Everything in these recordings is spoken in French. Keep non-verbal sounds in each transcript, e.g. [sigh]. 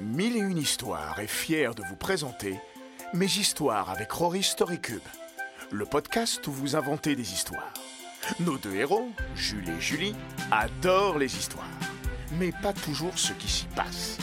Mille et une histoires est fier de vous présenter Mes histoires avec Rory Storycube, le podcast où vous inventez des histoires. Nos deux héros, Jules et Julie, adorent les histoires, mais pas toujours ce qui s'y passe.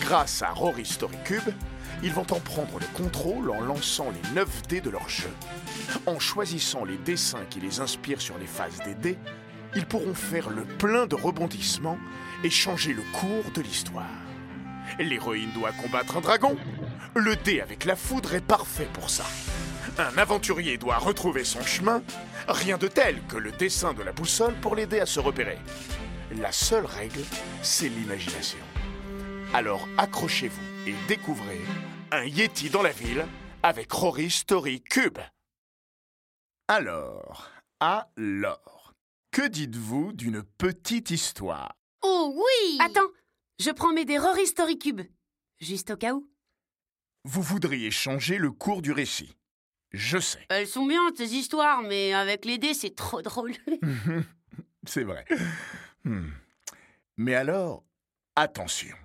Grâce à Rory Storycube, ils vont en prendre le contrôle en lançant les 9 dés de leur jeu. En choisissant les dessins qui les inspirent sur les phases des dés, ils pourront faire le plein de rebondissements et changer le cours de l'histoire. L'héroïne doit combattre un dragon. Le dé avec la foudre est parfait pour ça. Un aventurier doit retrouver son chemin. Rien de tel que le dessin de la boussole pour l'aider à se repérer. La seule règle, c'est l'imagination. Alors accrochez-vous et découvrez un Yeti dans la ville avec Rory Story Cube. Alors, alors, que dites-vous d'une petite histoire? Oh oui Attends, je prends mes dés Rory Story Cube. Juste au cas où. Vous voudriez changer le cours du récit. Je sais, Elles sont bien, tes histoires, mais avec les dés, c'est trop drôle. [laughs] [laughs] c'est vrai. Hmm. Mais alors, attention.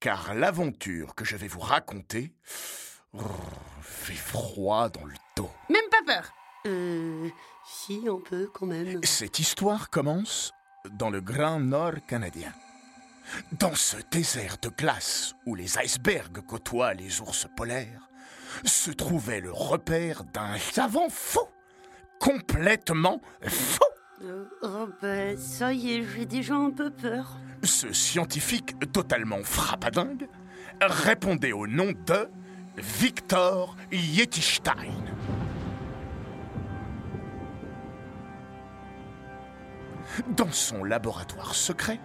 Car l'aventure que je vais vous raconter fait froid dans le dos. Même pas peur. Euh. Si, un peu quand même. Cette histoire commence dans le Grand Nord canadien. Dans ce désert de glace où les icebergs côtoient les ours polaires, se trouvait le repère d'un savant fou. Complètement fou. Euh, oh, bah, ça y est, j'ai déjà un peu peur. Ce scientifique totalement frappadingue répondait au nom de Victor Yetistein. Dans son laboratoire secret,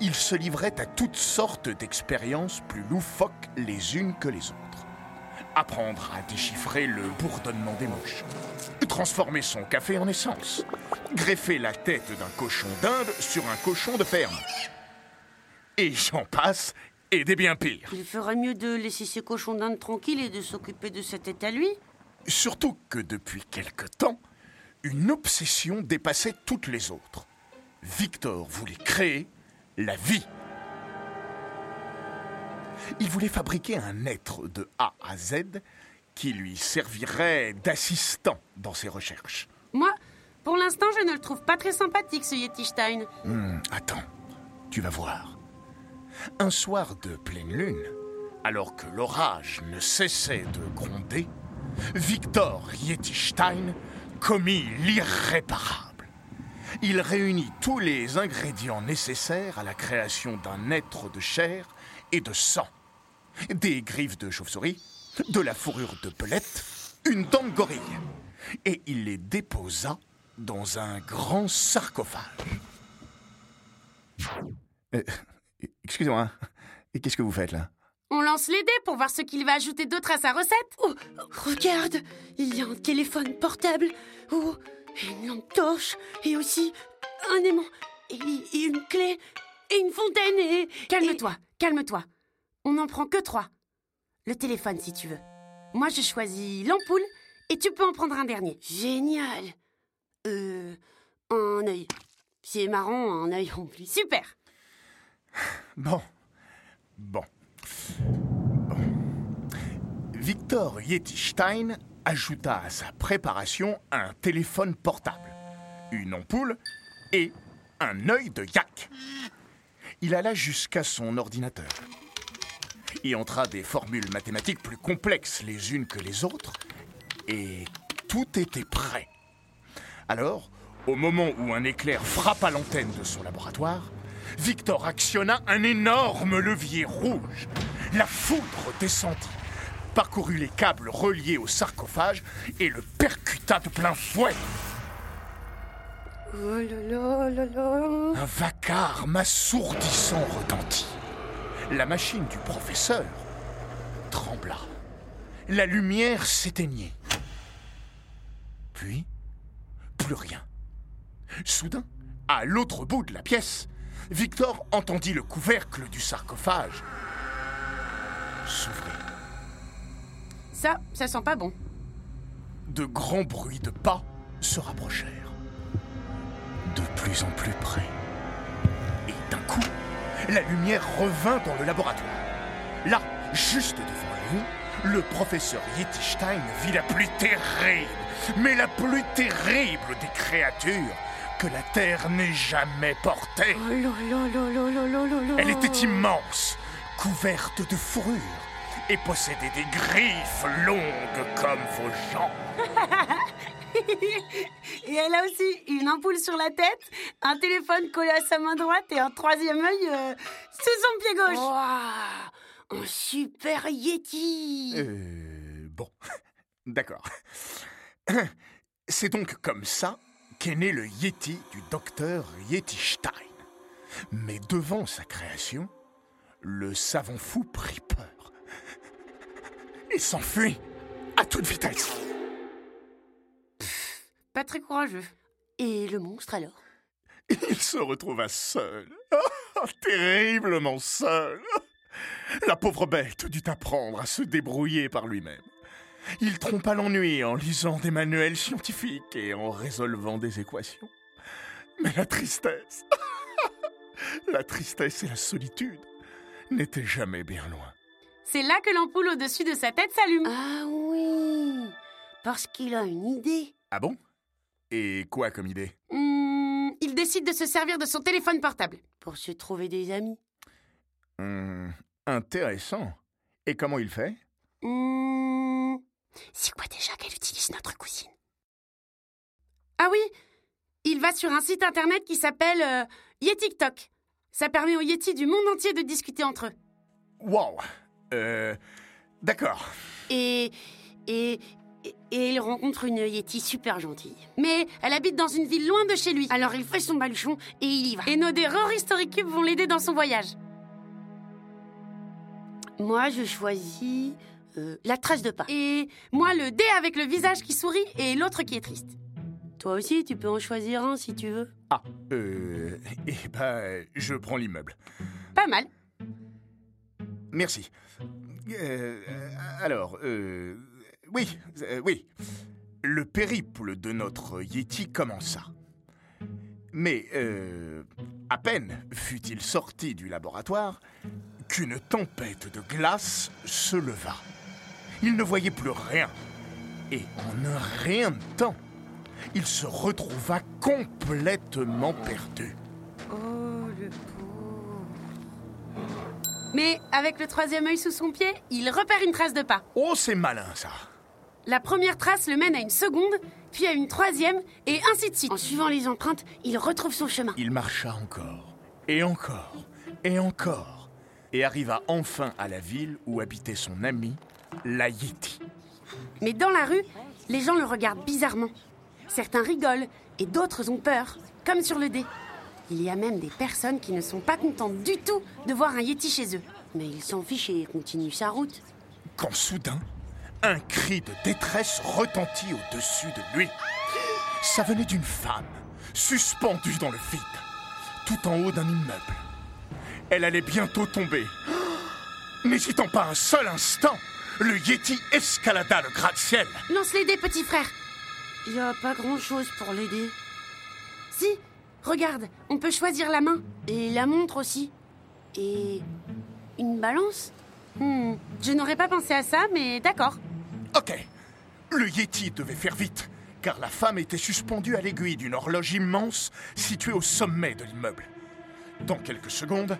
il se livrait à toutes sortes d'expériences plus loufoques les unes que les autres. Apprendre à déchiffrer le bourdonnement des mouches, transformer son café en essence, greffer la tête d'un cochon d'Inde sur un cochon de ferme. Et j'en passe, et des bien pires. Il ferait mieux de laisser ses cochons d'Inde tranquilles et de s'occuper de sa tête à lui. Surtout que depuis quelque temps, une obsession dépassait toutes les autres. Victor voulait créer la vie. Il voulait fabriquer un être de A à Z qui lui servirait d'assistant dans ses recherches. Moi, pour l'instant, je ne le trouve pas très sympathique, ce Yeti Stein. Hmm, attends, tu vas voir. Un soir de pleine lune, alors que l'orage ne cessait de gronder, Victor Yetistein commit l'irréparable. Il réunit tous les ingrédients nécessaires à la création d'un être de chair et de sang. Des griffes de chauve-souris, de la fourrure de belette, une dent de gorille. Et il les déposa dans un grand sarcophage. Euh, excusez-moi, et qu'est-ce que vous faites là? On lance les dés pour voir ce qu'il va ajouter d'autre à sa recette. Oh, regarde Il y a un téléphone portable, oh, une lampe torche, et aussi un aimant, et, et une clé, et une fontaine, et... Calme-toi, calme-toi. On n'en prend que trois. Le téléphone, si tu veux. Moi, je choisis l'ampoule et tu peux en prendre un dernier. Génial Euh... Un œil. C'est marrant, un œil en plus. Super. Bon. Bon. Bon. Victor Yetistein ajouta à sa préparation un téléphone portable, une ampoule et un œil de yak. Il alla jusqu'à son ordinateur. Y entra des formules mathématiques plus complexes les unes que les autres, et tout était prêt. Alors, au moment où un éclair frappa l'antenne de son laboratoire, Victor actionna un énorme levier rouge. La foudre descendit, parcourut les câbles reliés au sarcophage et le percuta de plein fouet. Oh là là là là Un vacarme assourdissant retentit. La machine du professeur trembla. La lumière s'éteignait. Puis, plus rien. Soudain, à l'autre bout de la pièce, Victor entendit le couvercle du sarcophage s'ouvrir. Ça, ça sent pas bon. De grands bruits de pas se rapprochèrent. De plus en plus près. Et d'un coup, la lumière revint dans le laboratoire. Là, juste devant lui, le professeur Yettistein vit la plus terrible, mais la plus terrible des créatures que la Terre n'ait jamais portée. Elle était immense, couverte de fourrure, et possédait des griffes longues comme vos jambes. [laughs] Et elle a aussi une ampoule sur la tête, un téléphone collé à sa main droite et un troisième œil euh, sous son pied gauche. Ouah, un super Yeti. Euh, bon, [laughs] d'accord. [clears throat] C'est donc comme ça qu'est né le Yeti du docteur Yetistein. Mais devant sa création, le savant fou prit peur. Il s'enfuit à toute vitesse. Pas très courageux. Et le monstre alors? Il se retrouva seul. Ah, terriblement seul. La pauvre bête dut apprendre à se débrouiller par lui-même. Il trompa l'ennui en lisant des manuels scientifiques et en résolvant des équations. Mais la tristesse, [laughs] la tristesse et la solitude n'étaient jamais bien loin. C'est là que l'ampoule au-dessus de sa tête s'allume. Ah oui, parce qu'il a une idée. Ah bon? Et quoi comme idée? Hmm, il décide de se servir de son téléphone portable. Pour se trouver des amis. Hum, Intéressant. Et comment il fait? Hmm, C'est quoi déjà qu'elle utilise notre cousine Ah oui, il va sur un site internet qui s'appelle euh, YetiTok. Ça permet aux Yetis du monde entier de discuter entre eux. Wow Euh. D'accord. Et. Et. Et, il rencontre une Yeti super gentille. Mais elle habite dans une ville loin de chez lui. Alors il fait son baluchon et il y va. Et nos des Story Cube vont l'aider dans son voyage. Moi, je choisis. euh, la trace de pas. Et moi, le dé avec le visage qui sourit et l'autre qui est triste. Toi aussi, tu peux en choisir un si tu veux. Ah, euh. Eh ben, je prends l'immeuble. Pas mal. Merci. Euh, alors, euh, oui, euh, oui. Le périple de notre Yeti commença. Mais, euh, à peine fut-il sorti du laboratoire qu'une tempête de glace se leva. Il ne voyait plus rien. Et en un rien de temps, il se retrouva complètement perdu. Oh, le pauvre. Mais avec le troisième œil sous son pied, il repère une trace de pas. Oh, c'est malin ça. La première trace le mène à une seconde, puis à une troisième, et ainsi de suite. En suivant les empreintes, il retrouve son chemin. Il marcha encore, et encore, et encore, et arriva enfin à la ville où habitait son ami, la Yeti. Mais dans la rue, les gens le regardent bizarrement. Certains rigolent et d'autres ont peur, comme sur le dé. Il y a même des personnes qui ne sont pas contentes du tout de voir un Yeti chez eux. Mais il s'en fiche et continue sa route. Quand soudain, un cri de détresse retentit au-dessus de lui. Ça venait d'une femme, suspendue dans le vide, tout en haut d'un immeuble. Elle allait bientôt tomber. [gasps] N'hésitant pas un seul instant, le Yeti escalada le gratte-ciel. Lance les dés, petit frère. Il n'y a pas grand-chose pour l'aider. Si, regarde, on peut choisir la main. Et la montre aussi. Et. une balance Hmm, je n'aurais pas pensé à ça, mais d'accord. Ok. Le Yeti devait faire vite, car la femme était suspendue à l'aiguille d'une horloge immense située au sommet de l'immeuble. Dans quelques secondes,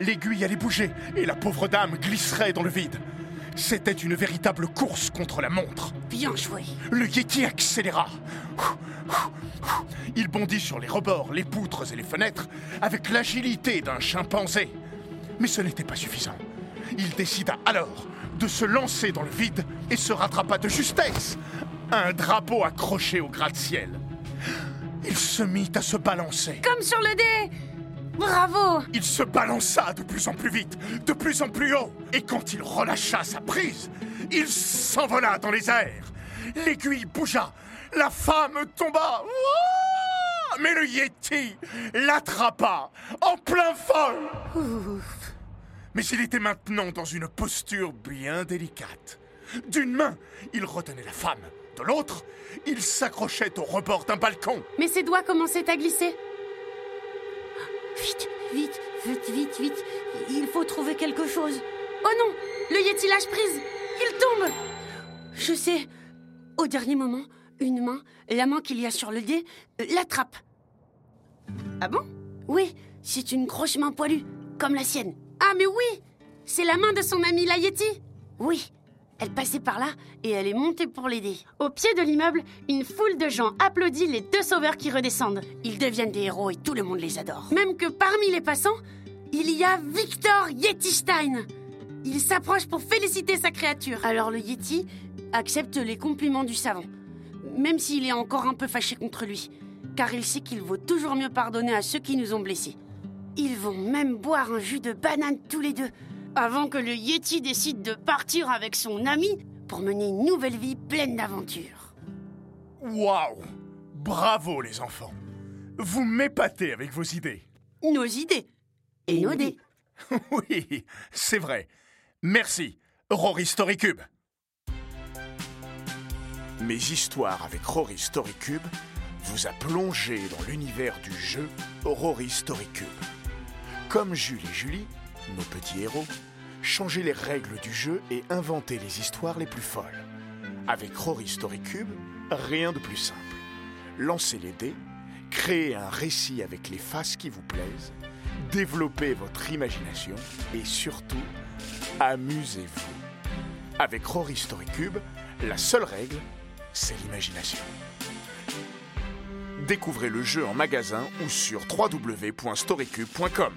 l'aiguille allait bouger et la pauvre dame glisserait dans le vide. C'était une véritable course contre la montre. Bien joué. Le Yeti accéléra. Il bondit sur les rebords, les poutres et les fenêtres avec l'agilité d'un chimpanzé. Mais ce n'était pas suffisant. Il décida alors de se lancer dans le vide et se rattrapa de justesse. Un drapeau accroché au gratte-ciel. Il se mit à se balancer. Comme sur le dé Bravo Il se balança de plus en plus vite, de plus en plus haut. Et quand il relâcha sa prise, il s'envola dans les airs. L'aiguille bougea. La femme tomba. Ouah Mais le Yeti l'attrapa en plein vol. Mais il était maintenant dans une posture bien délicate. D'une main, il retenait la femme. De l'autre, il s'accrochait au rebord d'un balcon. Mais ses doigts commençaient à glisser. Vite, vite, vite, vite, vite. Il faut trouver quelque chose. Oh non Le Yeti lâche prise Il tombe Je sais. Au dernier moment, une main, la main qu'il y a sur le dé, euh, l'attrape. Ah bon? Oui, c'est une grosse main poilue, comme la sienne. Ah mais oui C'est la main de son ami la Yeti Oui, elle passait par là et elle est montée pour l'aider. Au pied de l'immeuble, une foule de gens applaudit les deux sauveurs qui redescendent. Ils deviennent des héros et tout le monde les adore. Même que parmi les passants, il y a Victor Yetistein. Il s'approche pour féliciter sa créature. Alors le Yeti accepte les compliments du savant, même s'il est encore un peu fâché contre lui, car il sait qu'il vaut toujours mieux pardonner à ceux qui nous ont blessés. Ils vont même boire un jus de banane tous les deux, avant que le Yeti décide de partir avec son ami pour mener une nouvelle vie pleine d'aventures. Waouh Bravo les enfants Vous m'épatez avec vos idées. Nos idées et nos dés. [laughs] Oui, c'est vrai. Merci, Rory Storycube. Mes histoires avec Rory Storycube vous a plongé dans l'univers du jeu Rory Storycube. Comme Jules et Julie, nos petits héros, changez les règles du jeu et inventez les histoires les plus folles. Avec Rory Storycube, rien de plus simple. Lancez les dés, créez un récit avec les faces qui vous plaisent, développez votre imagination et surtout, amusez-vous. Avec Rory Storycube, la seule règle, c'est l'imagination. Découvrez le jeu en magasin ou sur www.storycube.com.